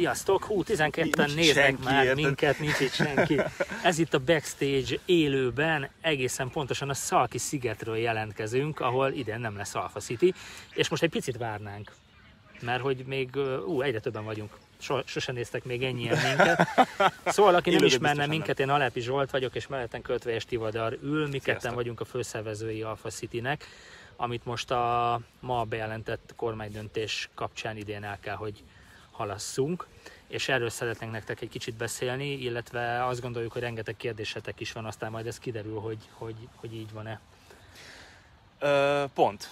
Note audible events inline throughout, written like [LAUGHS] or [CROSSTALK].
Sziasztok! Hú, 12-en Nincs néznek senki, már érted? minket, nincs itt senki. [LAUGHS] Ez itt a Backstage élőben, egészen pontosan a Szalki szigetről jelentkezünk, ahol idén nem lesz Alpha City, és most egy picit várnánk, mert hogy még, ú, egyre többen vagyunk. So, sosem néztek még ennyien minket. [LAUGHS] Szóval, aki nem ismerne minket, én Alápi Zsolt vagyok, és mellettem Költvélyes Tivadar ül. Mi ketten vagyunk a főszervezői Alpha City-nek, amit most a ma bejelentett kormánydöntés kapcsán idén el kell, hogy halasszunk. És erről szeretnénk nektek egy kicsit beszélni, illetve azt gondoljuk, hogy rengeteg kérdésetek is van, aztán majd ez kiderül, hogy, hogy, hogy így van-e. Ö, pont.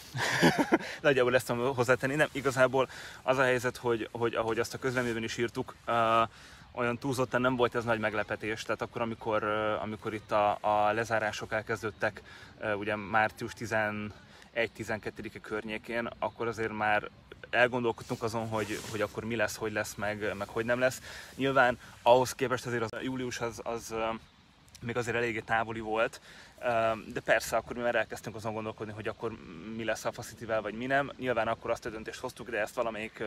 [LAUGHS] Nagyjából ezt tudom hozzátenni. Nem, igazából az a helyzet, hogy, hogy ahogy azt a közleményben is írtuk, ö, olyan túlzottan nem volt ez nagy meglepetés. Tehát akkor, amikor, amikor itt a, a lezárások elkezdődtek, ugye március 11-12-e környékén, akkor azért már elgondolkodtunk azon, hogy, hogy akkor mi lesz, hogy lesz, meg, meg hogy nem lesz. Nyilván ahhoz képest azért az július az, az még azért eléggé távoli volt, de persze akkor mi már elkezdtünk azon gondolkodni, hogy akkor mi lesz a Facitivel, vagy mi nem. Nyilván akkor azt a döntést hoztuk, de ezt valamelyik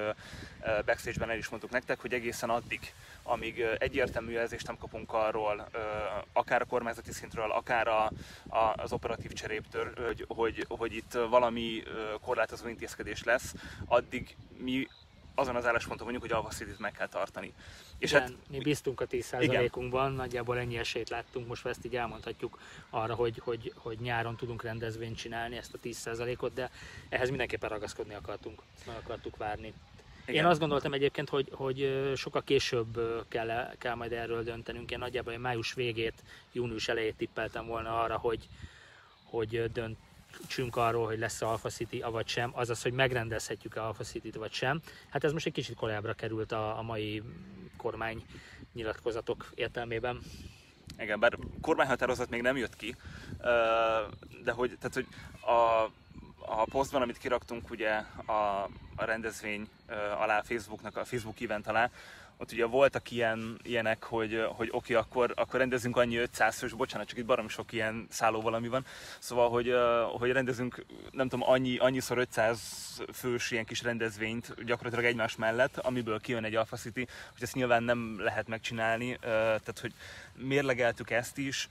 backstage-ben el is mondtuk nektek, hogy egészen addig, amíg egyértelmű jelzést nem kapunk arról, akár a kormányzati szintről, akár a, a, az operatív cseréptől, hogy, hogy, hogy itt valami korlátozó intézkedés lesz, addig mi azon az állásponton vagyunk, hogy a Facilityt meg kell tartani. És hát, mi bíztunk a 10%-unkban, nagyjából ennyi esélyt láttunk, most ezt így elmondhatjuk arra, hogy, hogy, hogy nyáron tudunk rendezvényt csinálni, ezt a 10%-ot, de ehhez mindenképpen ragaszkodni akartunk, meg akartuk várni. Igen. Én Igen. azt gondoltam egyébként, hogy, hogy sokkal később kell, kell majd erről döntenünk. Én nagyjából május végét, június elejét tippeltem volna arra, hogy, hogy ö, döntsünk arról, hogy lesz Alpha City, avagy sem, azaz, hogy megrendezhetjük-e Alpha City-t, vagy sem. Hát ez most egy kicsit korábbra került a, a mai kormány nyilatkozatok értelmében. Igen, bár kormányhatározat még nem jött ki, de hogy, tehát, hogy a, a posztban, amit kiraktunk ugye a, a rendezvény alá, Facebooknak, a Facebook event alá, ott ugye voltak ilyen, ilyenek, hogy, hogy oké, akkor, akkor rendezünk annyi 500 fős, bocsánat, csak itt barom sok ilyen szálló valami van, szóval, hogy, hogy rendezünk, nem tudom, annyi, annyiszor 500 fős ilyen kis rendezvényt gyakorlatilag egymás mellett, amiből kijön egy Alpha City, hogy ezt nyilván nem lehet megcsinálni, tehát hogy mérlegeltük ezt is,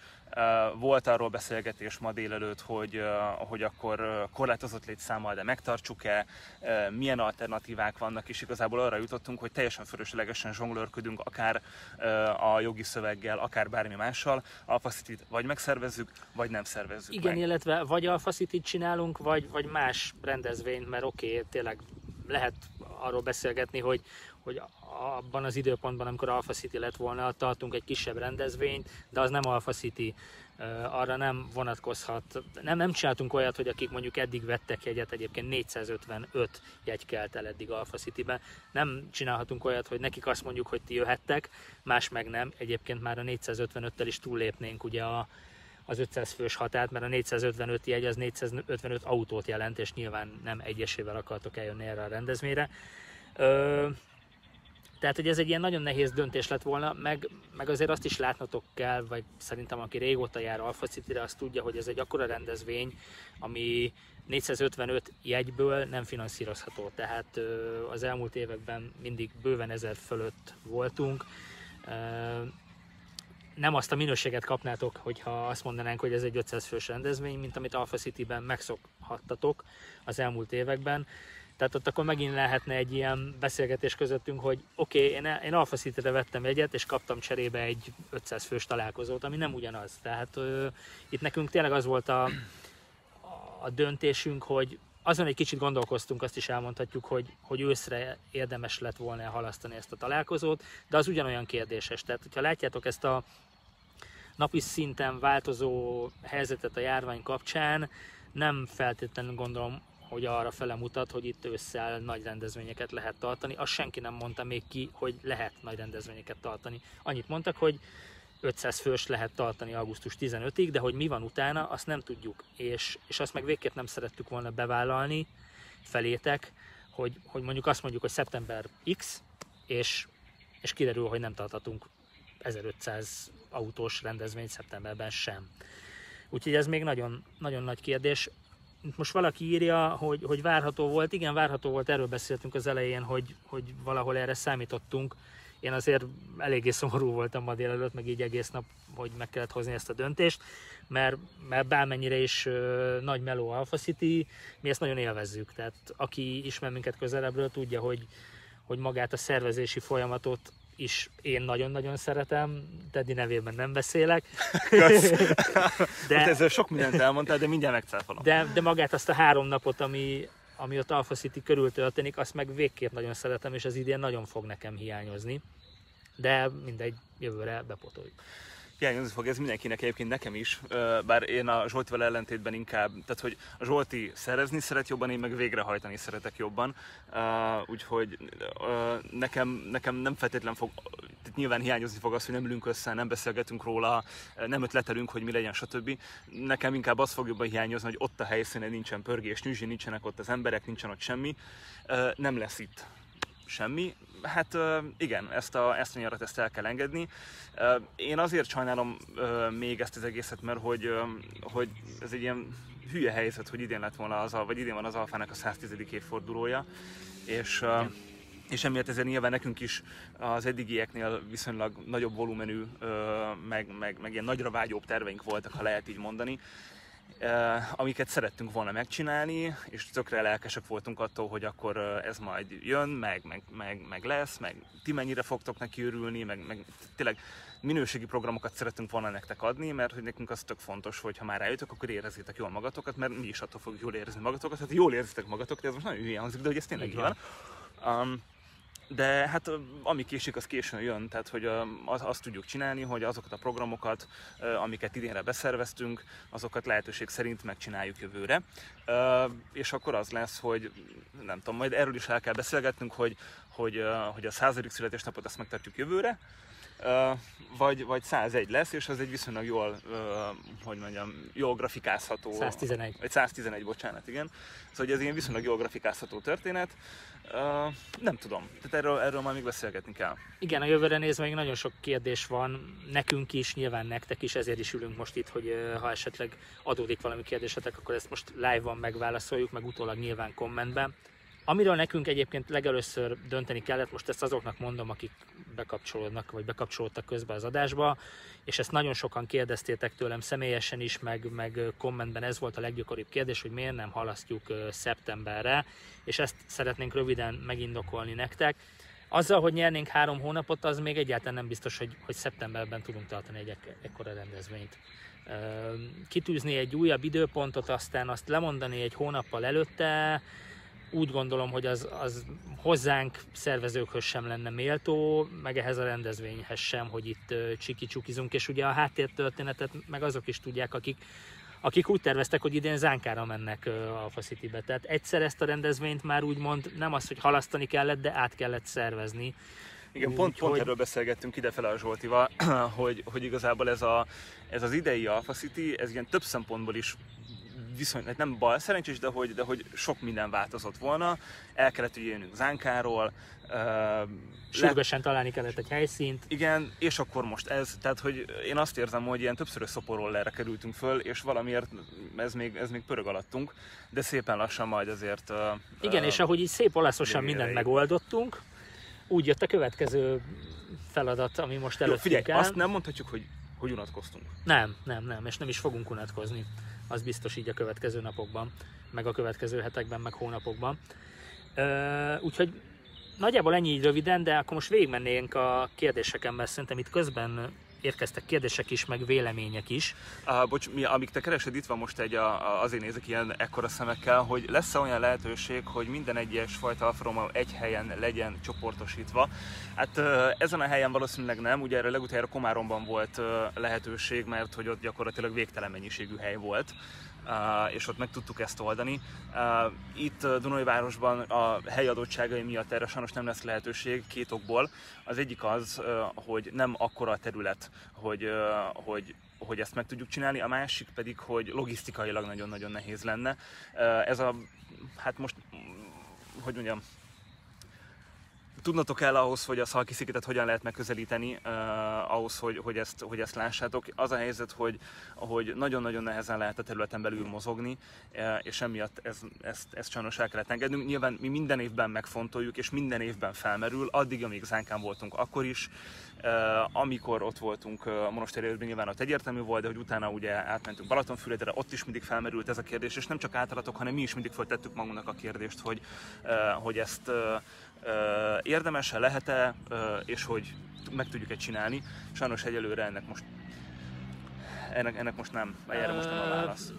Volt arról beszélgetés ma délelőtt, hogy, hogy akkor korlátozott létszámmal, de megtartsuk-e, milyen alternatívák vannak, és igazából arra jutottunk, hogy teljesen fölöslegesen zsonglőrködünk, akár a jogi szöveggel, akár bármi mással, Alpha City-t vagy megszervezzük, vagy nem szervezzük Igen, meg. illetve vagy Alpha City-t csinálunk, vagy, vagy más rendezvényt, mert oké, okay, tényleg lehet arról beszélgetni, hogy, hogy abban az időpontban, amikor Alpha City lett volna, tartunk egy kisebb rendezvényt, de az nem Alpha City, arra nem vonatkozhat. Nem, nem csináltunk olyat, hogy akik mondjuk eddig vettek jegyet, egyébként 455 jegy kelt el eddig Alpha City-ben. Nem csinálhatunk olyat, hogy nekik azt mondjuk, hogy ti jöhettek, más meg nem. Egyébként már a 455-tel is túllépnénk ugye a, az 500 fős határt, mert a 455 jegy az 455 autót jelent, és nyilván nem egyesével akartok eljönni erre a rendezvényre. Tehát, hogy ez egy ilyen nagyon nehéz döntés lett volna, meg, meg azért azt is látnotok kell, vagy szerintem aki régóta jár Alpha City-re, azt tudja, hogy ez egy akkora rendezvény, ami 455 jegyből nem finanszírozható. Tehát az elmúlt években mindig bőven ezer fölött voltunk. Nem azt a minőséget kapnátok, hogyha azt mondanánk, hogy ez egy 500 fős rendezvény, mint amit Alpha City-ben megszokhattatok az elmúlt években. Tehát ott akkor megint lehetne egy ilyen beszélgetés közöttünk, hogy oké, okay, én, én Alpha City-re vettem egyet, és kaptam cserébe egy 500 fős találkozót, ami nem ugyanaz. Tehát ö, itt nekünk tényleg az volt a, a döntésünk, hogy azon egy kicsit gondolkoztunk, azt is elmondhatjuk, hogy, hogy őszre érdemes lett volna halasztani ezt a találkozót, de az ugyanolyan kérdéses. Tehát, hogyha látjátok ezt a napi szinten változó helyzetet a járvány kapcsán, nem feltétlenül gondolom, hogy arra fele mutat, hogy itt ősszel nagy rendezvényeket lehet tartani. Azt senki nem mondta még ki, hogy lehet nagy rendezvényeket tartani. Annyit mondtak, hogy 500 fős lehet tartani augusztus 15-ig, de hogy mi van utána, azt nem tudjuk. És, és azt meg végképp nem szerettük volna bevállalni felétek, hogy, hogy mondjuk azt mondjuk, hogy szeptember X, és, és kiderül, hogy nem tartatunk 1500 autós rendezvényt szeptemberben sem. Úgyhogy ez még nagyon, nagyon nagy kérdés. Most valaki írja, hogy, hogy várható volt. Igen, várható volt, erről beszéltünk az elején, hogy, hogy valahol erre számítottunk. én azért eléggé szomorú voltam ma délelőtt, meg így egész nap, hogy meg kellett hozni ezt a döntést, mert, mert bármennyire is ö, nagy meló Alpha City, mi ezt nagyon élvezzük. Tehát aki ismer minket közelebbről, tudja, hogy, hogy magát a szervezési folyamatot is én nagyon-nagyon szeretem, Teddy nevében nem beszélek. [LAUGHS] de, Most ezzel sok mindent elmondtál, de mindjárt megcáfolom. De, de magát azt a három napot, ami, ami ott Alpha City körül történik, azt meg végképp nagyon szeretem, és az idén nagyon fog nekem hiányozni. De mindegy, jövőre bepotoljuk hiányozni fog ez mindenkinek, egyébként nekem is, bár én a Zsoltival ellentétben inkább, tehát hogy a Zsolti szerezni szeret jobban, én meg végrehajtani szeretek jobban, úgyhogy nekem, nekem nem feltétlen fog, tehát nyilván hiányozni fog az, hogy nem ülünk össze, nem beszélgetünk róla, nem ötletelünk, hogy mi legyen, stb. Nekem inkább az fog jobban hiányozni, hogy ott a helyszínen nincsen pörgés, nyüzsi, nincsenek ott az emberek, nincsen ott semmi, nem lesz itt semmi. Hát igen, ezt a, ezt a nyarat ezt el kell engedni. Én azért sajnálom még ezt az egészet, mert hogy, hogy ez egy ilyen hülye helyzet, hogy idén lett volna az, vagy idén van az Alfának a 110. évfordulója, és és emiatt ezért nyilván nekünk is az eddigieknél viszonylag nagyobb volumenű, meg, meg, meg ilyen nagyra vágyóbb terveink voltak, ha lehet így mondani amiket szerettünk volna megcsinálni, és tökre lelkesek voltunk attól, hogy akkor ez majd jön, meg, meg, meg, meg lesz, meg ti mennyire fogtok neki örülni, meg, meg tényleg minőségi programokat szeretünk volna nektek adni, mert hogy nekünk az tök fontos, hogy ha már eljöttök, akkor érezzétek jól magatokat, mert mi is attól fogjuk jól érezni magatokat, hát jól érzitek magatokat, ez most nagyon hülye hangzik, de hogy ez tényleg van. Um, de hát ami késik, az későn jön, tehát hogy azt tudjuk csinálni, hogy azokat a programokat, amiket idénre beszerveztünk, azokat lehetőség szerint megcsináljuk jövőre. És akkor az lesz, hogy nem tudom, majd erről is el kell beszélgetnünk, hogy, hogy, hogy a századik születésnapot ezt megtartjuk jövőre, vagy, vagy 101 lesz, és az egy viszonylag jól, hogy mondjam, jól grafikázható. 111. Vagy 111, bocsánat, igen. Szóval ez egy viszonylag jól grafikázható történet. Nem tudom, tehát erről, erről már még beszélgetni kell. Igen, a jövőre nézve még nagyon sok kérdés van, nekünk is, nyilván nektek is, ezért is ülünk most itt, hogy ha esetleg adódik valami kérdésetek, akkor ezt most live-ban megválaszoljuk, meg utólag nyilván kommentben. Amiről nekünk egyébként legelőször dönteni kellett, most ezt azoknak mondom, akik bekapcsolódnak, vagy bekapcsolódtak közben az adásba, és ezt nagyon sokan kérdeztétek tőlem személyesen is, meg, meg kommentben ez volt a leggyakoribb kérdés, hogy miért nem halasztjuk szeptemberre, és ezt szeretnénk röviden megindokolni nektek. Azzal, hogy nyernénk három hónapot, az még egyáltalán nem biztos, hogy, hogy szeptemberben tudunk tartani egy ekkora rendezvényt. Kitűzni egy újabb időpontot, aztán azt lemondani egy hónappal előtte, úgy gondolom, hogy az, az hozzánk szervezőkhöz sem lenne méltó, meg ehhez a rendezvényhez sem, hogy itt csiki-csukizunk, és ugye a háttértörténetet meg azok is tudják, akik, akik úgy terveztek, hogy idén zánkára mennek a City-be. Tehát egyszer ezt a rendezvényt már úgymond nem az, hogy halasztani kellett, de át kellett szervezni. Igen, pont, pont hogy... erről beszélgettünk idefele a Zsoltival, [CLEARS THROAT] hogy, hogy igazából ez, a, ez az idei Alpha City, ez ilyen több szempontból is viszonylag hát nem bal szerencsés, de hogy, de hogy sok minden változott volna. El kellett ugye jönnünk Zánkáról, uh, Sürgősen le... találni kellett egy helyszínt. Igen, és akkor most ez, tehát hogy én azt érzem, hogy ilyen többszörös szoporollerre kerültünk föl, és valamiért ez még, ez még pörög alattunk, de szépen lassan majd azért... Uh, Igen, uh, és ahogy így szép olaszosan mindent megoldottunk, úgy jött a következő feladat, ami most előttünk Jó, figyelj, azt nem mondhatjuk, hogy, hogy unatkoztunk. Nem, nem, nem, és nem is fogunk unatkozni az biztos így a következő napokban, meg a következő hetekben, meg hónapokban. Úgyhogy nagyjából ennyi így röviden, de akkor most végigmennénk a kérdéseken, mert szerintem itt közben érkeztek kérdések is, meg vélemények is. Uh, bocs, mi, amíg te keresed, itt van most egy, a, azért nézek ilyen ekkora szemekkel, hogy lesz-e olyan lehetőség, hogy minden egyes fajta alfaroma egy helyen legyen csoportosítva. Hát uh, ezen a helyen valószínűleg nem, ugye erre legutóbb Komáromban volt uh, lehetőség, mert hogy ott gyakorlatilag végtelen mennyiségű hely volt és ott meg tudtuk ezt oldani. Itt Dunajvárosban a helyi adottságai miatt erre sajnos nem lesz lehetőség két okból. Az egyik az, hogy nem akkora a terület, hogy, hogy hogy ezt meg tudjuk csinálni, a másik pedig, hogy logisztikailag nagyon-nagyon nehéz lenne. Ez a, hát most, hogy mondjam, tudnotok kell ahhoz, hogy a Szalki szigetet hogyan lehet megközelíteni, uh, ahhoz, hogy, hogy, ezt, hogy ezt lássátok. Az a helyzet, hogy, hogy nagyon-nagyon nehezen lehet a területen belül mozogni, uh, és emiatt ez, ezt, ezt sajnos el kellett engednünk. Nyilván mi minden évben megfontoljuk, és minden évben felmerül, addig, amíg Zánkán voltunk, akkor is. Uh, amikor ott voltunk a monasteri nyilván ott egyértelmű volt, de hogy utána ugye átmentünk Balatonfüredre, ott is mindig felmerült ez a kérdés, és nem csak általatok, hanem mi is mindig feltettük magunknak a kérdést, hogy, uh, hogy ezt uh, érdemes-e, lehet-e, és hogy meg tudjuk-e csinálni. Sajnos egyelőre ennek most ennek, ennek most nem, erre most nem a válasz.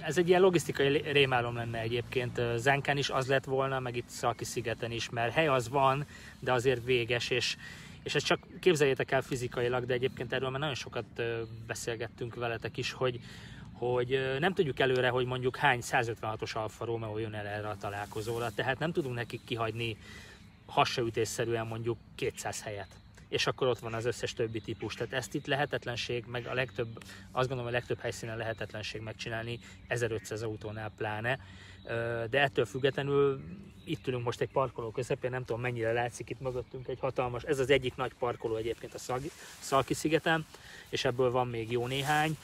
Ez egy ilyen logisztikai rémálom lenne egyébként. Zenken is az lett volna, meg itt Szalki szigeten is, mert hely az van, de azért véges, és, és ezt csak képzeljétek el fizikailag, de egyébként erről már nagyon sokat beszélgettünk veletek is, hogy, hogy nem tudjuk előre, hogy mondjuk hány 156-os Alfa Romeo jön el erre a találkozóra, tehát nem tudunk nekik kihagyni hasraütésszerűen mondjuk 200 helyet és akkor ott van az összes többi típus. Tehát ezt itt lehetetlenség, meg a legtöbb, azt gondolom a legtöbb helyszínen lehetetlenség megcsinálni, 1500 autónál pláne. De ettől függetlenül itt ülünk most egy parkoló közepén, nem tudom mennyire látszik itt mögöttünk egy hatalmas, ez az egyik nagy parkoló egyébként a Szalki szigeten, és ebből van még jó néhány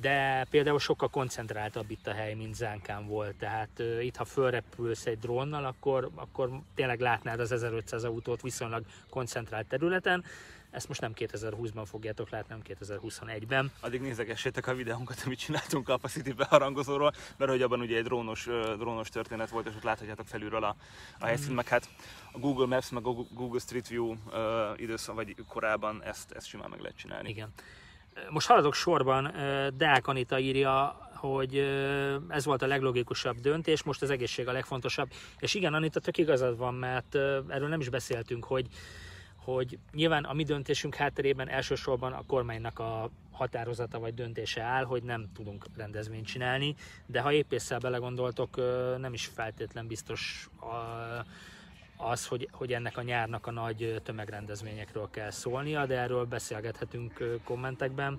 de például sokkal koncentráltabb itt a hely, mint Zánkán volt. Tehát uh, itt, ha fölrepülsz egy drónnal, akkor, akkor tényleg látnád az 1500 autót viszonylag koncentrált területen. Ezt most nem 2020-ban fogjátok látni, nem 2021-ben. Addig nézegessétek a videónkat, amit csináltunk a Capacity beharangozóról, mert hogy abban ugye egy drónos, drónos történet volt, és ott láthatjátok felülről a, a helyszínt, mm. meg hát a Google Maps, meg a Google Street View uh, időszak, vagy korábban ezt, ezt simán meg lehet csinálni. Igen. Most haladok sorban, Deák Anita írja, hogy ez volt a leglogikusabb döntés, most az egészség a legfontosabb. És igen, Anita, tök igazad van, mert erről nem is beszéltünk, hogy, hogy nyilván a mi döntésünk hátterében elsősorban a kormánynak a határozata vagy döntése áll, hogy nem tudunk rendezvényt csinálni, de ha épésszel belegondoltok, nem is feltétlen biztos a, az, hogy, hogy ennek a nyárnak a nagy tömegrendezvényekről kell szólnia, de erről beszélgethetünk kommentekben.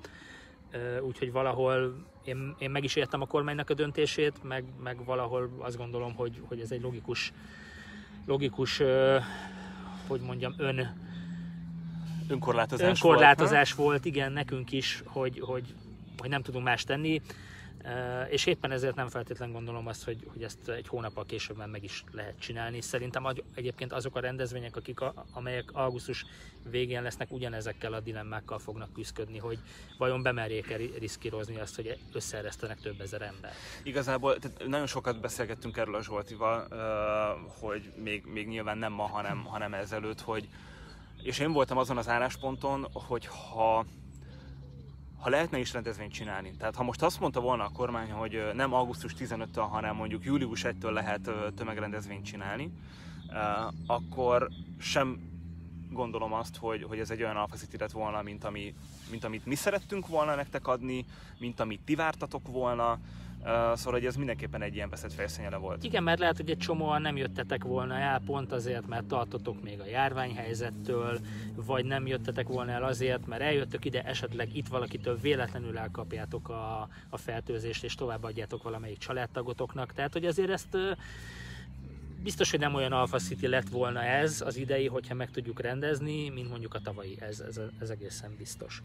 Úgyhogy valahol én, én meg is értem a kormánynak a döntését, meg, meg valahol azt gondolom, hogy, hogy ez egy logikus, logikus hogy mondjam, ön, önkorlátozás, önkorlátozás volt, volt, igen, nekünk is, hogy, hogy, hogy nem tudunk más tenni. És éppen ezért nem feltétlenül gondolom azt, hogy, hogy ezt egy hónappal később meg is lehet csinálni. Szerintem egyébként azok a rendezvények, akik a, amelyek augusztus végén lesznek, ugyanezekkel a dilemmákkal fognak küzdködni, hogy vajon bemerjék-e riszkírozni azt, hogy összeeresztenek több ezer ember. Igazából tehát nagyon sokat beszélgettünk erről a Zsoltival, hogy még, még nyilván nem ma, hanem, hanem ezelőtt, hogy és én voltam azon az állásponton, hogy ha ha lehetne is rendezvényt csinálni. Tehát ha most azt mondta volna a kormány, hogy nem augusztus 15-től, hanem mondjuk július 1-től lehet tömegrendezvényt csinálni, akkor sem gondolom azt, hogy, hogy ez egy olyan City lett volna, mint, ami, mint amit mi szerettünk volna nektek adni, mint amit ti vártatok volna, szóval ez mindenképpen egy ilyen veszett fejszényele volt. Igen, mert lehet, hogy egy csomóan nem jöttetek volna el pont azért, mert tartotok még a járványhelyzettől, vagy nem jöttetek volna el azért, mert eljöttök ide, esetleg itt valakitől véletlenül elkapjátok a, a fertőzést, és továbbadjátok valamelyik családtagotoknak. Tehát, hogy azért ezt biztos, hogy nem olyan Alpha City lett volna ez az idei, hogyha meg tudjuk rendezni, mint mondjuk a tavalyi, ez, ez, ez egészen biztos.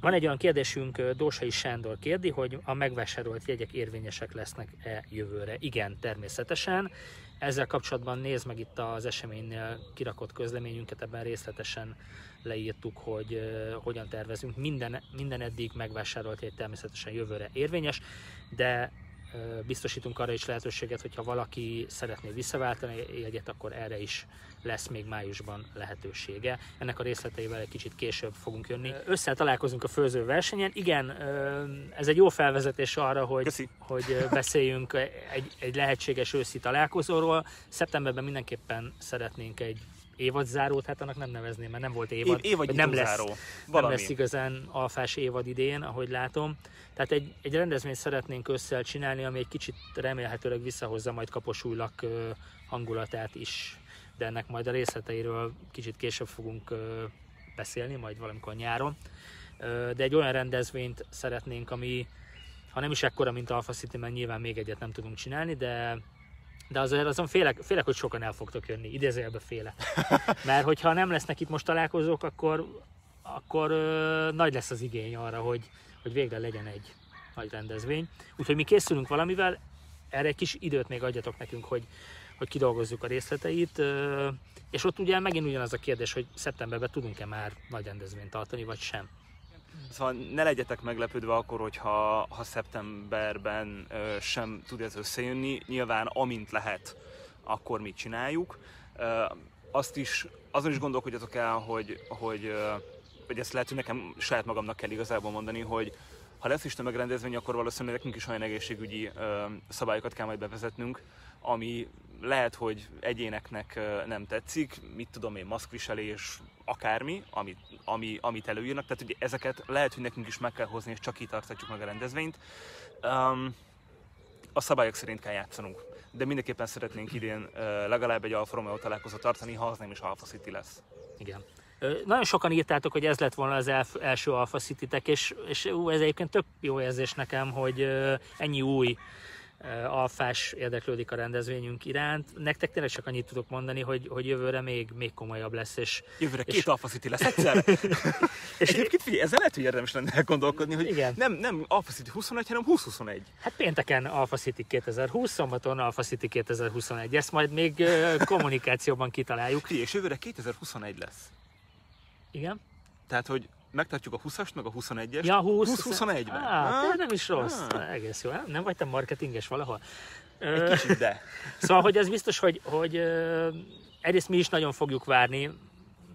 Van egy olyan kérdésünk, Dósai Sándor kérdi, hogy a megvásárolt jegyek érvényesek lesznek-e jövőre. Igen, természetesen. Ezzel kapcsolatban nézd meg itt az eseménynél kirakott közleményünket, ebben részletesen leírtuk, hogy uh, hogyan tervezünk. Minden, minden eddig megvásárolt jegy természetesen jövőre érvényes, de biztosítunk arra is lehetőséget, hogyha valaki szeretné visszaváltani egyet, akkor erre is lesz még májusban lehetősége. Ennek a részleteivel egy kicsit később fogunk jönni. Össze találkozunk a főző versenyen. Igen, ez egy jó felvezetés arra, hogy, hogy beszéljünk egy, egy lehetséges őszi találkozóról. Szeptemberben mindenképpen szeretnénk egy évadzárót, hát annak nem nevezném, mert nem volt évad. Év, évad nem lesz, nem lesz igazán alfás évad idén, ahogy látom. Tehát egy, egy rendezvényt szeretnénk összel csinálni, ami egy kicsit remélhetőleg visszahozza majd kaposúlak hangulatát is, de ennek majd a részleteiről kicsit később fogunk beszélni, majd valamikor nyáron. De egy olyan rendezvényt szeretnénk, ami ha nem is ekkora, mint Alpha City, mert nyilván még egyet nem tudunk csinálni, de de azért azon félek, félek, hogy sokan el fogtok jönni, idézőjelbe félek. [LAUGHS] Mert hogyha nem lesznek itt most találkozók, akkor, akkor ö, nagy lesz az igény arra, hogy, hogy végre legyen egy nagy rendezvény. Úgyhogy mi készülünk valamivel, erre egy kis időt még adjatok nekünk, hogy, hogy kidolgozzuk a részleteit, és ott ugye megint ugyanaz a kérdés, hogy szeptemberben tudunk-e már nagy rendezvényt tartani, vagy sem. Szóval ne legyetek meglepődve akkor, hogyha ha szeptemberben ö, sem tud ez összejönni. Nyilván amint lehet, akkor mit csináljuk. Ö, azt is, azon is gondolkodjatok el, hogy, hogy, ö, hogy ezt lehet, hogy nekem saját magamnak kell igazából mondani, hogy ha lesz is tömegrendezvény, akkor valószínűleg nekünk is olyan egészségügyi ö, szabályokat kell majd bevezetnünk, ami lehet, hogy egyéneknek nem tetszik, mit tudom én, maszkviselés, akármi, amit, ami, amit előírnak, tehát ugye ezeket lehet, hogy nekünk is meg kell hozni, és csak így tartatjuk meg a rendezvényt. Um, a szabályok szerint kell játszanunk, de mindenképpen szeretnénk idén uh, legalább egy Alfa Romeo találkozót tartani, ha az nem is Alfa City lesz. Igen. Nagyon sokan írtátok, hogy ez lett volna az első Alpha city és, és ú, ez egyébként tök jó érzés nekem, hogy ennyi új alfás érdeklődik a rendezvényünk iránt. Nektek tényleg csak annyit tudok mondani, hogy, hogy jövőre még, még komolyabb lesz. És, jövőre és... két Alpha City lesz egyszer. [LAUGHS] és egyébként figyelj, ezzel lehet, hogy érdemes lenne elgondolkodni, hogy igen. Nem, nem Alpha City 21, hanem 2021. Hát pénteken Alpha City 2020, szombaton Alpha City 2021. Ezt majd még kommunikációban kitaláljuk. Figyelj, és jövőre 2021 lesz. Igen. Tehát, hogy megtartjuk a 20-ast, meg a 21-est. Ja, 20, 20-21-ben. Ah, nem is rossz. Ah. Egész jó. Nem vagy te marketinges valahol? Egy kicsit, de. Szóval, hogy ez biztos, hogy, hogy egyrészt mi is nagyon fogjuk várni,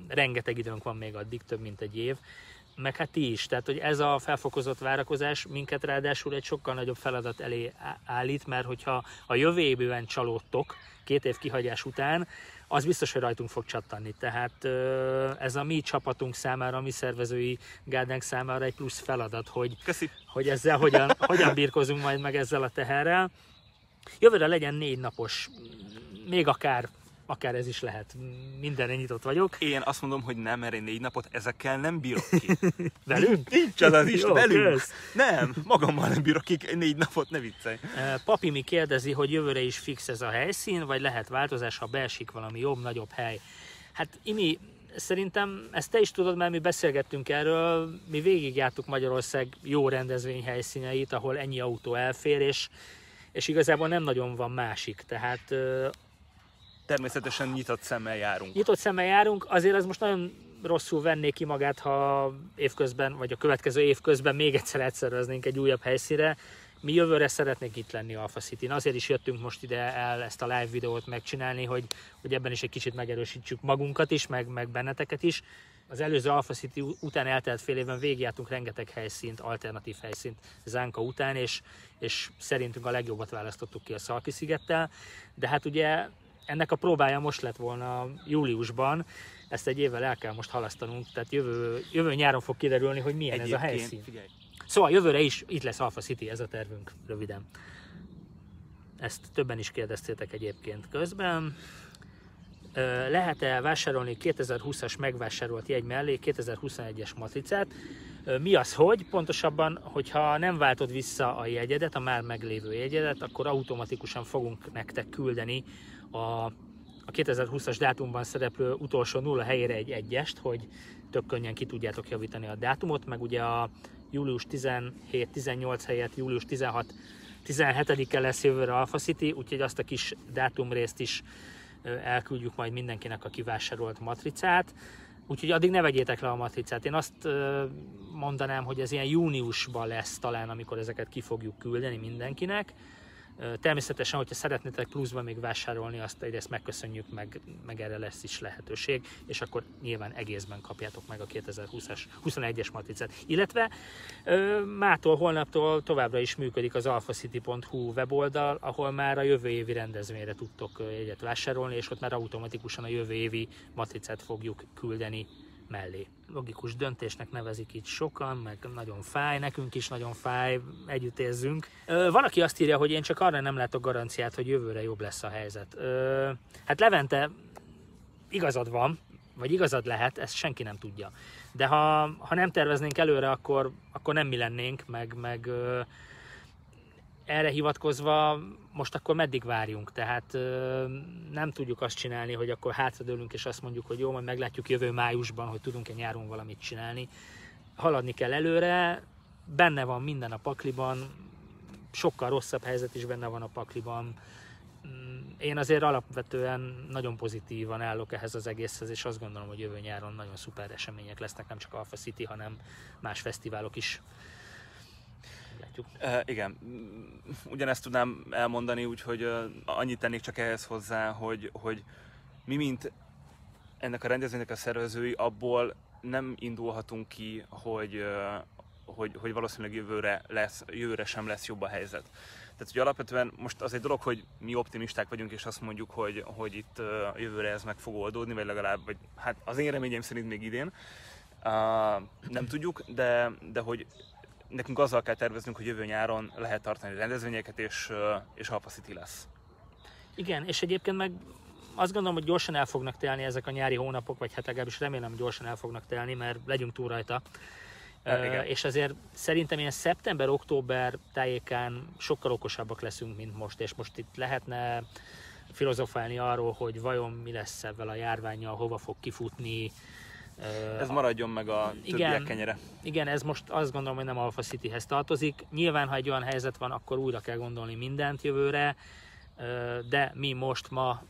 rengeteg időnk van még addig, több mint egy év, meg hát ti is. Tehát, hogy ez a felfokozott várakozás minket ráadásul egy sokkal nagyobb feladat elé állít, mert hogyha a jövő évben csalódtok, két év kihagyás után, az biztos, hogy rajtunk fog csattanni. Tehát ez a mi csapatunk számára, a mi szervezői gárdánk számára egy plusz feladat, hogy, Köszi. hogy ezzel hogyan, [LAUGHS] hogyan birkozunk majd meg ezzel a teherrel. Jövőre legyen négy napos, még akár akár ez is lehet. Mindenre nyitott vagyok. Én azt mondom, hogy nem, mert én négy napot ezekkel nem bírok ki. [LAUGHS] velünk? Nincs az az is, Jó, velünk. Kösz. Nem, magammal nem bírok ki négy napot, ne viccelj. Papi mi kérdezi, hogy jövőre is fix ez a helyszín, vagy lehet változás, ha beesik valami jobb, nagyobb hely. Hát Imi, szerintem ezt te is tudod, mert mi beszélgettünk erről, mi végigjártuk Magyarország jó rendezvény helyszíneit, ahol ennyi autó elfér, és, és igazából nem nagyon van másik. Tehát természetesen nyitott szemmel járunk. Nyitott szemmel járunk, azért az most nagyon rosszul vennék ki magát, ha évközben, vagy a következő évközben még egyszer egyszerveznénk egy újabb helyszíre. Mi jövőre szeretnék itt lenni Alpha city -n. Azért is jöttünk most ide el ezt a live videót megcsinálni, hogy, hogy ebben is egy kicsit megerősítsük magunkat is, meg, meg benneteket is. Az előző Alpha City után eltelt fél évben végigjártunk rengeteg helyszínt, alternatív helyszínt Zánka után, és, és szerintünk a legjobbat választottuk ki a Szalki-szigettel. De hát ugye ennek a próbája most lett volna júliusban, ezt egy évvel el kell most halasztanunk, tehát jövő, jövő nyáron fog kiderülni, hogy milyen Egyébként, ez a helyszín. Figyelj. Szóval jövőre is itt lesz Alpha City, ez a tervünk röviden. Ezt többen is kérdeztétek egyébként közben. Lehet-e vásárolni 2020-as megvásárolt jegy mellé 2021-es matricát? Mi az, hogy? Pontosabban, hogyha nem váltod vissza a jegyedet, a már meglévő jegyedet, akkor automatikusan fogunk nektek küldeni a, a 2020-as dátumban szereplő utolsó nulla helyére egy egyest, hogy tök könnyen ki tudjátok javítani a dátumot, meg ugye a július 17-18 helyett július 16 17-e lesz jövőre Alpha City, úgyhogy azt a kis dátumrészt is elküldjük majd mindenkinek a kivásárolt matricát. Úgyhogy addig ne vegyétek le a matricát. Én azt mondanám, hogy ez ilyen júniusban lesz talán, amikor ezeket ki fogjuk küldeni mindenkinek. Természetesen, hogyha szeretnétek pluszban még vásárolni, azt egyrészt megköszönjük, meg, meg erre lesz is lehetőség, és akkor nyilván egészben kapjátok meg a 2020-as, 21-es matricát. Illetve mától, holnaptól továbbra is működik az alphacity.hu weboldal, ahol már a jövő évi rendezvényre tudtok egyet vásárolni, és ott már automatikusan a jövő évi matricát fogjuk küldeni mellé. Logikus döntésnek nevezik itt sokan, meg nagyon fáj, nekünk is nagyon fáj, együtt érzünk. Van, aki azt írja, hogy én csak arra nem látok garanciát, hogy jövőre jobb lesz a helyzet. Hát Levente, igazad van, vagy igazad lehet, ezt senki nem tudja. De ha, ha nem terveznénk előre, akkor, akkor nem mi lennénk, meg, meg erre hivatkozva most akkor meddig várjunk? Tehát nem tudjuk azt csinálni, hogy akkor hátradőlünk és azt mondjuk, hogy jó, majd meglátjuk jövő májusban, hogy tudunk-e nyáron valamit csinálni. Haladni kell előre, benne van minden a pakliban, sokkal rosszabb helyzet is benne van a pakliban. Mm, én azért alapvetően nagyon pozitívan állok ehhez az egészhez, és azt gondolom, hogy jövő nyáron nagyon szuper események lesznek, nem csak Alpha City, hanem más fesztiválok is látjuk. E, igen, ugyanezt tudnám elmondani, úgyhogy annyit tennék csak ehhez hozzá, hogy, hogy mi, mint ennek a rendezvénynek a szervezői, abból nem indulhatunk ki, hogy, hogy, hogy valószínűleg jövőre, lesz, jövőre sem lesz jobb a helyzet. Tehát, hogy alapvetően most az egy dolog, hogy mi optimisták vagyunk, és azt mondjuk, hogy, hogy itt jövőre ez meg fog oldódni, vagy legalább, vagy hát az én reményem szerint még idén. Uh, nem tudjuk, de, de hogy nekünk azzal kell terveznünk, hogy jövő nyáron lehet tartani rendezvényeket, és, és Alpha City lesz. Igen, és egyébként meg azt gondolom, hogy gyorsan el fognak telni ezek a nyári hónapok, vagy hát legalábbis remélem, hogy gyorsan el fognak telni, mert legyünk túl rajta. Uh, és azért szerintem ilyen szeptember-október tájékán sokkal okosabbak leszünk, mint most, és most itt lehetne filozofálni arról, hogy vajon mi lesz ebben a járványjal, hova fog kifutni, ez maradjon meg a igen, kenyere. Igen, ez most azt gondolom, hogy nem Alpha Cityhez tartozik. Nyilván, ha egy olyan helyzet van, akkor újra kell gondolni mindent jövőre, de mi most ma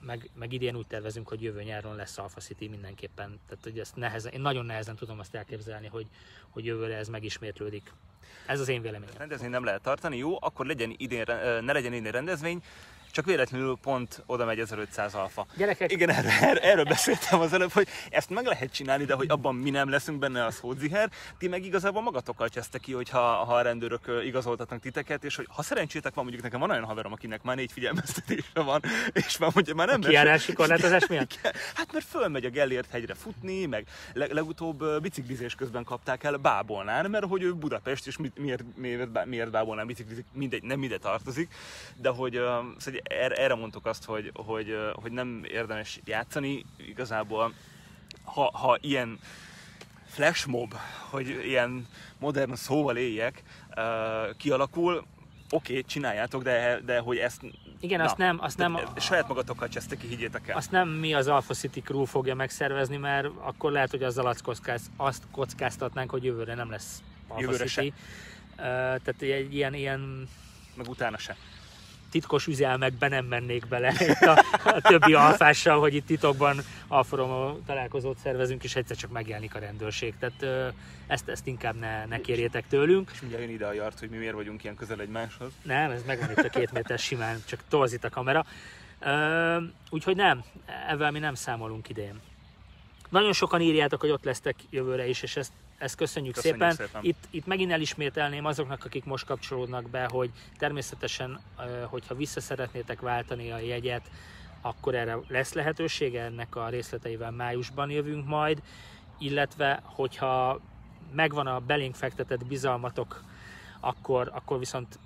meg, meg idén úgy tervezünk, hogy jövő nyáron lesz Alpha City mindenképpen. Tehát, hogy ezt nehezen, én nagyon nehezen tudom azt elképzelni, hogy, hogy jövőre ez megismétlődik. Ez az én véleményem. Rendezvény nem lehet tartani, jó, akkor legyen idén, ne legyen idén rendezvény, csak véletlenül pont oda megy 1500 alfa. Gyerekek. Igen, erről, erről, erről beszéltem az előbb, hogy ezt meg lehet csinálni, de hogy abban mi nem leszünk benne, az hódziher. Ti meg igazából magatokkal csesztek ki, hogyha ha a rendőrök igazoltatnak titeket, és hogy ha szerencsétek van, mondjuk nekem van olyan haverom, akinek már négy figyelmeztetése van, [LAUGHS] és már mondja, már nem a kiárási korlátozás miatt? [LAUGHS] Hát mert fölmegy a Gellért hegyre futni, meg legutóbb biciklizés közben kapták el Bábolnán, mert hogy ő Budapest, és miért, miért, miért Bábolnán biciklizik, mindegy, nem ide tartozik, de hogy, szóval erre, erre mondtuk azt, hogy, hogy, hogy nem érdemes játszani. Igazából, ha, ha ilyen flashmob, hogy ilyen modern szóval éljek, kialakul, oké, okay, csináljátok, de, de hogy ezt igen, Na, azt nem... Azt nem saját magatokkal csesztek ki, higgyétek el. Azt nem mi az Alpha City Crew fogja megszervezni, mert akkor lehet, hogy azzal azt, kockáz, azt kockáztatnánk, hogy jövőre nem lesz Alpha jövőre City. Se. Uh, tehát egy ilyen, ilyen... Meg utána se titkos üzelmekbe nem mennék bele [LAUGHS] itt a, a többi alfással, hogy itt titokban alforoma találkozót szervezünk, és egyszer csak megjelenik a rendőrség. Tehát ezt, ezt inkább ne, ne kérjétek tőlünk. És mindjárt jön ide a jart, hogy mi miért vagyunk ilyen közel egymáshoz. Nem, ez megvan itt a két méter simán, csak torzít a kamera. Úgyhogy nem, ezzel mi nem számolunk idén. Nagyon sokan írjátok, hogy ott lesztek jövőre is, és ezt ezt köszönjük, köszönjük szépen. szépen. Itt, itt megint elismételném azoknak, akik most kapcsolódnak be, hogy természetesen, hogyha vissza szeretnétek váltani a jegyet, akkor erre lesz lehetősége, ennek a részleteivel májusban jövünk majd, illetve hogyha megvan a belénk fektetett bizalmatok, akkor, akkor viszont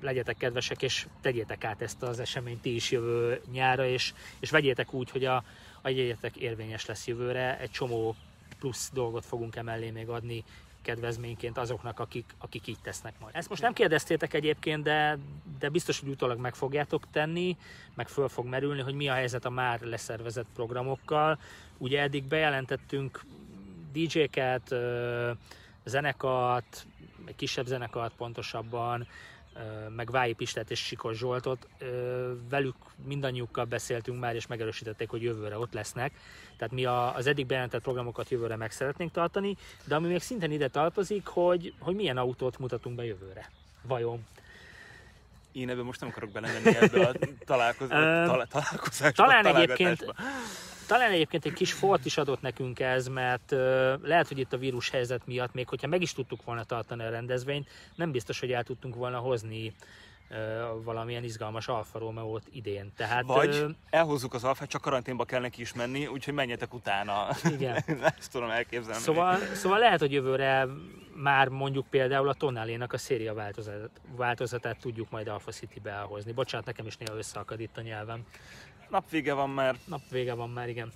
legyetek kedvesek, és tegyétek át ezt az eseményt ti is jövő nyára, és, és vegyétek úgy, hogy a, a jegyetek érvényes lesz jövőre. Egy csomó plusz dolgot fogunk emellé még adni kedvezményként azoknak, akik, akik így tesznek majd. Ezt most nem kérdeztétek egyébként, de, de biztos, hogy utólag meg fogjátok tenni, meg föl fog merülni, hogy mi a helyzet a már leszervezett programokkal. Ugye eddig bejelentettünk DJ-ket, zenekart, egy kisebb zenekart pontosabban, meg Vályi Pistát és Sikos Zsoltot. Velük mindannyiukkal beszéltünk már, és megerősítették, hogy jövőre ott lesznek. Tehát mi az eddig bejelentett programokat jövőre meg szeretnénk tartani, de ami még szintén ide tartozik, hogy, hogy milyen autót mutatunk be jövőre. Vajon? Én ebben most nem akarok belemenni ebbe a [LAUGHS] találkoz... találkozásba. Talán egyébként, talán egyébként egy kis fort is adott nekünk ez, mert lehet, hogy itt a vírus helyzet miatt, még hogyha meg is tudtuk volna tartani a rendezvényt, nem biztos, hogy el tudtunk volna hozni valamilyen izgalmas Alfa Romeo-t idén. Tehát, Vagy uh, elhozzuk az Alfát, csak karanténba kell neki is menni, úgyhogy menjetek utána. Igen. [LAUGHS] Ezt tudom elképzelni. Szóval, szóval lehet, hogy jövőre már mondjuk például a Tonalénak a széria változatát, változatát tudjuk majd Alpha City-be elhozni. Bocsánat, nekem is néha összeakad itt a nyelvem. Napvége van már. Napvége van már, igen.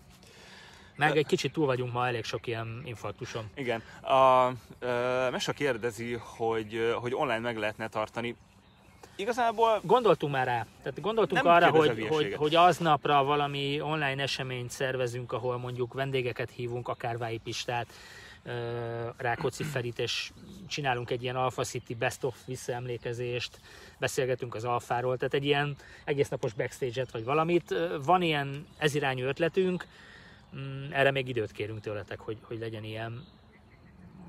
Meg egy kicsit túl vagyunk ma elég sok ilyen infarktuson. Igen. A, a Mesa kérdezi, hogy, hogy online meg lehetne tartani. Igazából Gondoltunk már rá. Tehát gondoltunk arra, hogy, hogy, hogy aznapra valami online eseményt szervezünk, ahol mondjuk vendégeket hívunk, akár Vái Pistát, ö, Rákóczi Ferit, és csinálunk egy ilyen Alpha City Best of visszaemlékezést, beszélgetünk az Alfáról, tehát egy ilyen egész napos backstage-et vagy valamit. Van ilyen ezirányú ötletünk, Mm, erre még időt kérünk tőletek, hogy, hogy legyen ilyen.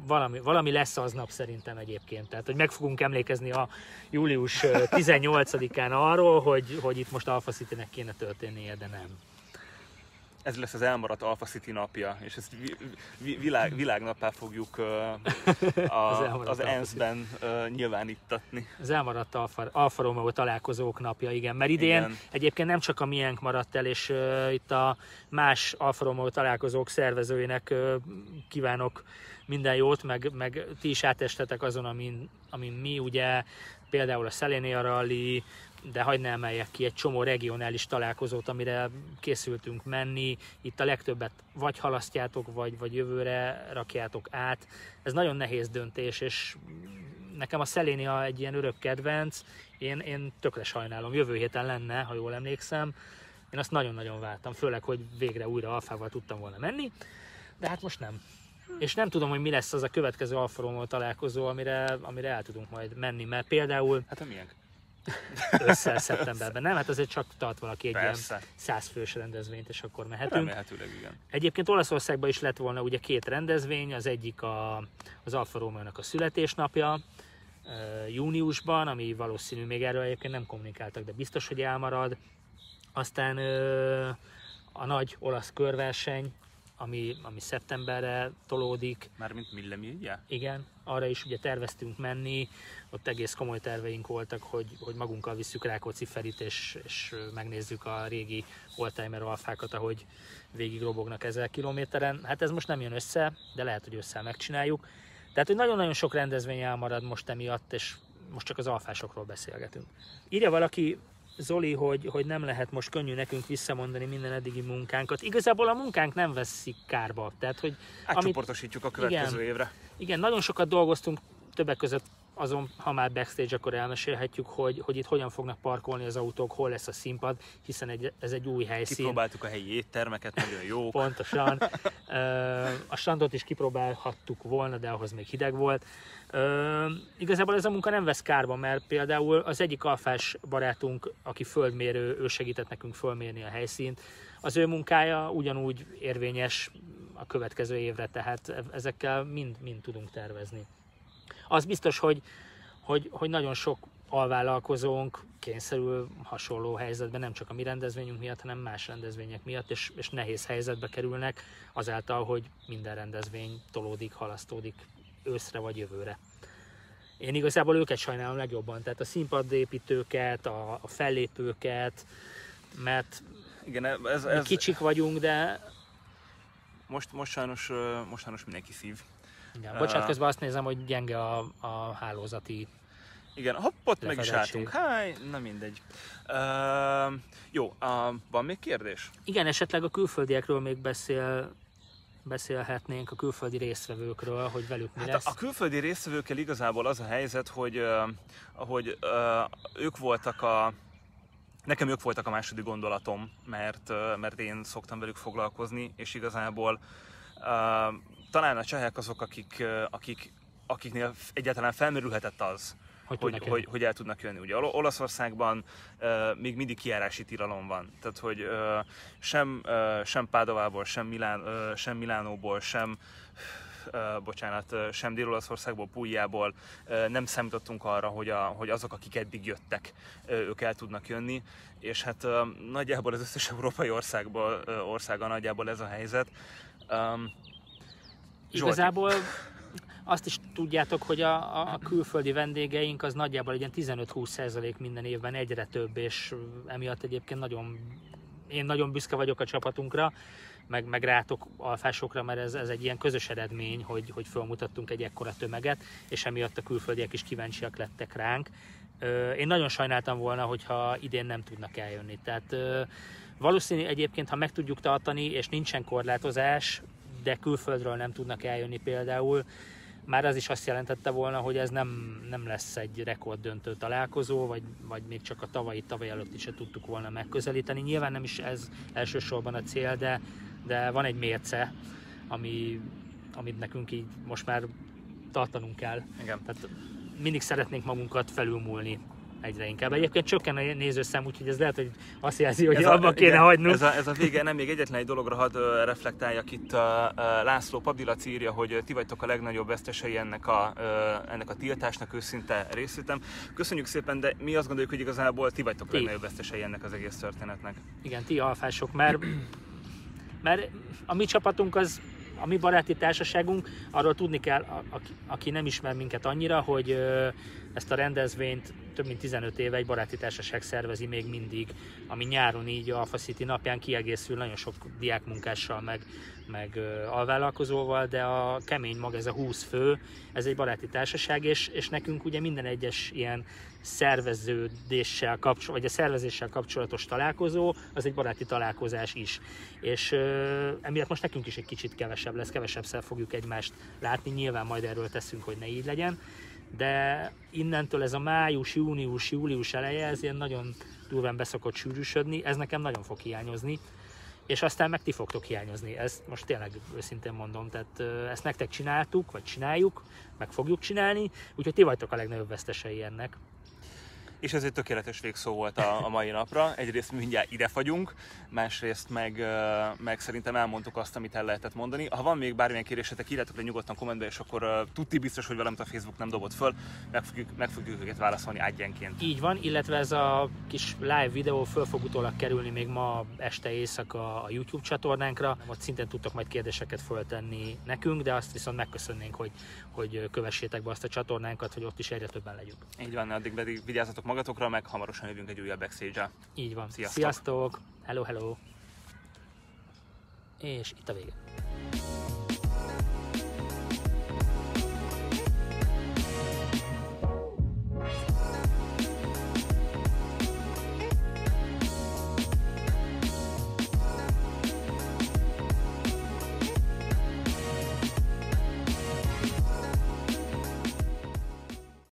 Valami, valami lesz aznap szerintem egyébként. Tehát, hogy meg fogunk emlékezni a július ö, 18-án arról, hogy, hogy itt most Alpha City-nek kéne történnie, de nem. Ez lesz az elmaradt Alpha City napja, és ezt vi- vi- világ, világnappá fogjuk Az [LAUGHS] a, az Alpha ENSZ-ben nyilvánítatni. Az elmaradt Alfa, Alfa Romeo találkozók napja, igen. Mert idén Igen. egyébként nem csak a miénk maradt el, és uh, itt a más Alfa Romeo találkozók szervezőinek uh, kívánok minden jót, meg, meg ti is átestetek azon, amin, amin mi ugye, például a Selenia Rally, de hagyd emeljek ki egy csomó regionális találkozót, amire készültünk menni. Itt a legtöbbet vagy halasztjátok, vagy, vagy jövőre rakjátok át. Ez nagyon nehéz döntés, és nekem a Szelénia egy ilyen örök kedvenc, én, én tökre sajnálom, jövő héten lenne, ha jól emlékszem, én azt nagyon-nagyon vártam, főleg, hogy végre újra alfával tudtam volna menni, de hát most nem. És nem tudom, hogy mi lesz az a következő Alfa találkozó, amire, amire el tudunk majd menni, mert például Hát a miénk? Ősszel, szeptemberben nem, hát azért csak tart valaki egy Persze. ilyen százfős rendezvényt, és akkor mehetünk. Remélhetőleg igen. Egyébként Olaszországban is lett volna ugye két rendezvény, az egyik a, az Alfa Romeo-nak a születésnapja, júniusban, ami valószínű, még erről egyébként nem kommunikáltak, de biztos, hogy elmarad. Aztán a nagy olasz körverseny, ami, ami szeptemberre tolódik, Mármint Millemi, ugye? igen, arra is ugye terveztünk menni, ott egész komoly terveink voltak, hogy, hogy magunkkal visszük Rákóczi Ferit, és, és megnézzük a régi oldtimer alfákat, ahogy végig robognak ezer kilométeren. Hát ez most nem jön össze, de lehet, hogy össze megcsináljuk. Tehát, hogy nagyon-nagyon sok rendezvény elmarad most emiatt, és most csak az alfásokról beszélgetünk. Írja valaki, Zoli, hogy, hogy nem lehet most könnyű nekünk visszamondani minden eddigi munkánkat. Igazából a munkánk nem veszik kárba. Tehát, hogy Átcsoportosítjuk a következő Igen. évre. Igen, nagyon sokat dolgoztunk, többek között azon, ha már backstage, akkor elmesélhetjük, hogy, hogy itt hogyan fognak parkolni az autók, hol lesz a színpad, hiszen egy, ez egy új helyszín. Kipróbáltuk a helyi éttermeket, nagyon jó. [LAUGHS] Pontosan. A strandot is kipróbálhattuk volna, de ahhoz még hideg volt. Igazából ez a munka nem vesz kárba, mert például az egyik alfás barátunk, aki földmérő, ő segített nekünk fölmérni a helyszínt, az ő munkája ugyanúgy érvényes a következő évre, tehát ezekkel mind, mind tudunk tervezni. Az biztos, hogy, hogy, hogy nagyon sok alvállalkozónk kényszerül hasonló helyzetben, nem csak a mi rendezvényünk miatt, hanem más rendezvények miatt, és, és nehéz helyzetbe kerülnek azáltal, hogy minden rendezvény tolódik, halasztódik őszre vagy jövőre. Én igazából őket sajnálom legjobban, tehát a színpadépítőket, a, a fellépőket, mert Igen, ez, mi ez kicsik vagyunk, de most, most, sajnos, most sajnos mindenki szív. igen, bocsánat, közben azt nézem, hogy gyenge a, a hálózati Igen, hopp, ott meg is álltunk. Háj, na mindegy. Uh, jó, uh, van még kérdés? Igen, esetleg a külföldiekről még beszél, beszélhetnénk, a külföldi résztvevőkről, hogy velük mi Hát lesz. a, külföldi résztvevőkkel igazából az a helyzet, hogy, uh, hogy uh, ők voltak a Nekem ők voltak a második gondolatom, mert, mert én szoktam velük foglalkozni, és igazából uh, talán a csehek azok, akik, akik, akiknél egyáltalán felmerülhetett az, hogy, hogy, hogy, hogy el tudnak jönni. Ugye Ol- Olaszországban uh, még mindig kiárási tilalom van, tehát hogy uh, sem, uh, sem Pádovából, sem, Milán, uh, sem Milánóból, sem uh, bocsánat, uh, sem Dél-Olaszországból, Pújjából nem számítottunk arra, hogy, a, hogy azok, akik eddig jöttek, ők el tudnak jönni, és hát uh, nagyjából az összes [LAUGHS] európai országból, uh, országa nagyjából ez a helyzet. Um, Zsolti. Igazából azt is tudjátok, hogy a, a külföldi vendégeink az nagyjából egy ilyen 15-20 százalék minden évben egyre több, és emiatt egyébként nagyon, én nagyon büszke vagyok a csapatunkra, meg, meg rátok alfásokra, mert ez, ez egy ilyen közös eredmény, hogy, hogy felmutattunk egy ekkora tömeget, és emiatt a külföldiek is kíváncsiak lettek ránk. Én nagyon sajnáltam volna, hogyha idén nem tudnak eljönni. Tehát valószínű egyébként, ha meg tudjuk tartani, és nincsen korlátozás, de külföldről nem tudnak eljönni például, már az is azt jelentette volna, hogy ez nem, nem lesz egy rekorddöntő találkozó, vagy, vagy még csak a tavalyi tavaly előtt is se tudtuk volna megközelíteni. Nyilván nem is ez elsősorban a cél, de, de van egy mérce, ami, amit nekünk így most már tartanunk kell. Igen. Tehát mindig szeretnénk magunkat felülmúlni egyre inkább. Egyébként csökken a nézőszám, úgyhogy ez lehet, hogy azt jelzi, hogy ez abba a, kéne igen, hagynunk. Ez a, ez a vége, nem még egyetlen egy dologra hadd reflektáljak itt. László Padilac írja, hogy ti vagytok a legnagyobb vesztesei ennek a, ennek a tiltásnak, őszinte részletem. Köszönjük szépen, de mi azt gondoljuk, hogy igazából ti vagytok a legnagyobb vesztesei ennek az egész történetnek. Igen, ti alfások, mert, mert a mi csapatunk az a mi baráti társaságunk, arról tudni kell, aki, aki nem ismer minket annyira, hogy ezt a rendezvényt több mint 15 éve egy baráti társaság szervezi még mindig, ami nyáron így a Alpha City napján kiegészül nagyon sok diákmunkással, meg, meg alvállalkozóval, de a kemény mag, ez a 20 fő, ez egy baráti társaság, és, és nekünk ugye minden egyes ilyen szerveződéssel kapcsolatos, vagy a szervezéssel kapcsolatos találkozó, az egy baráti találkozás is. És ö, emiatt most nekünk is egy kicsit kevesebb lesz, kevesebbszer fogjuk egymást látni, nyilván majd erről teszünk, hogy ne így legyen, de innentől ez a május, június, július eleje, ez ilyen nagyon durván beszokott sűrűsödni, ez nekem nagyon fog hiányozni, és aztán meg ti fogtok hiányozni, ezt most tényleg őszintén mondom, tehát ezt nektek csináltuk, vagy csináljuk, meg fogjuk csinálni, úgyhogy ti vagytok a legnagyobb vesztesei ennek és ez egy tökéletes végszó volt a, a mai napra. Egyrészt mindjárt ide fagyunk, másrészt meg, meg szerintem elmondtuk azt, amit el lehetett mondani. Ha van még bármilyen kérésetek, írjátok le nyugodtan kommentbe, és akkor uh, tudti biztos, hogy valamit a Facebook nem dobott föl, meg fogjuk, meg fogjuk őket válaszolni egyenként. Így van, illetve ez a kis live videó föl fog utólag kerülni még ma este éjszaka a YouTube csatornánkra. Ott szintén tudtok majd kérdéseket föltenni nekünk, de azt viszont megköszönnénk, hogy, hogy kövessétek be azt a csatornánkat, hogy ott is egyre többen legyünk. Így van, addig pedig vigyázzatok magatokra, meg hamarosan jövünk egy újabb backstage-el. Így van. Sziasztok! Sziasztok! Hello, hello! És itt a vége.